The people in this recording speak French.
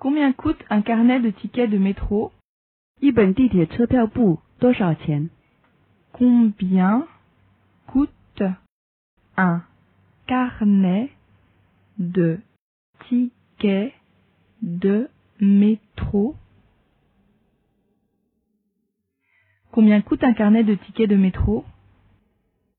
Combien coûte un carnet de tickets de métro Combien coûte un carnet de tickets de métro? Combien coûte un carnet de tickets de métro?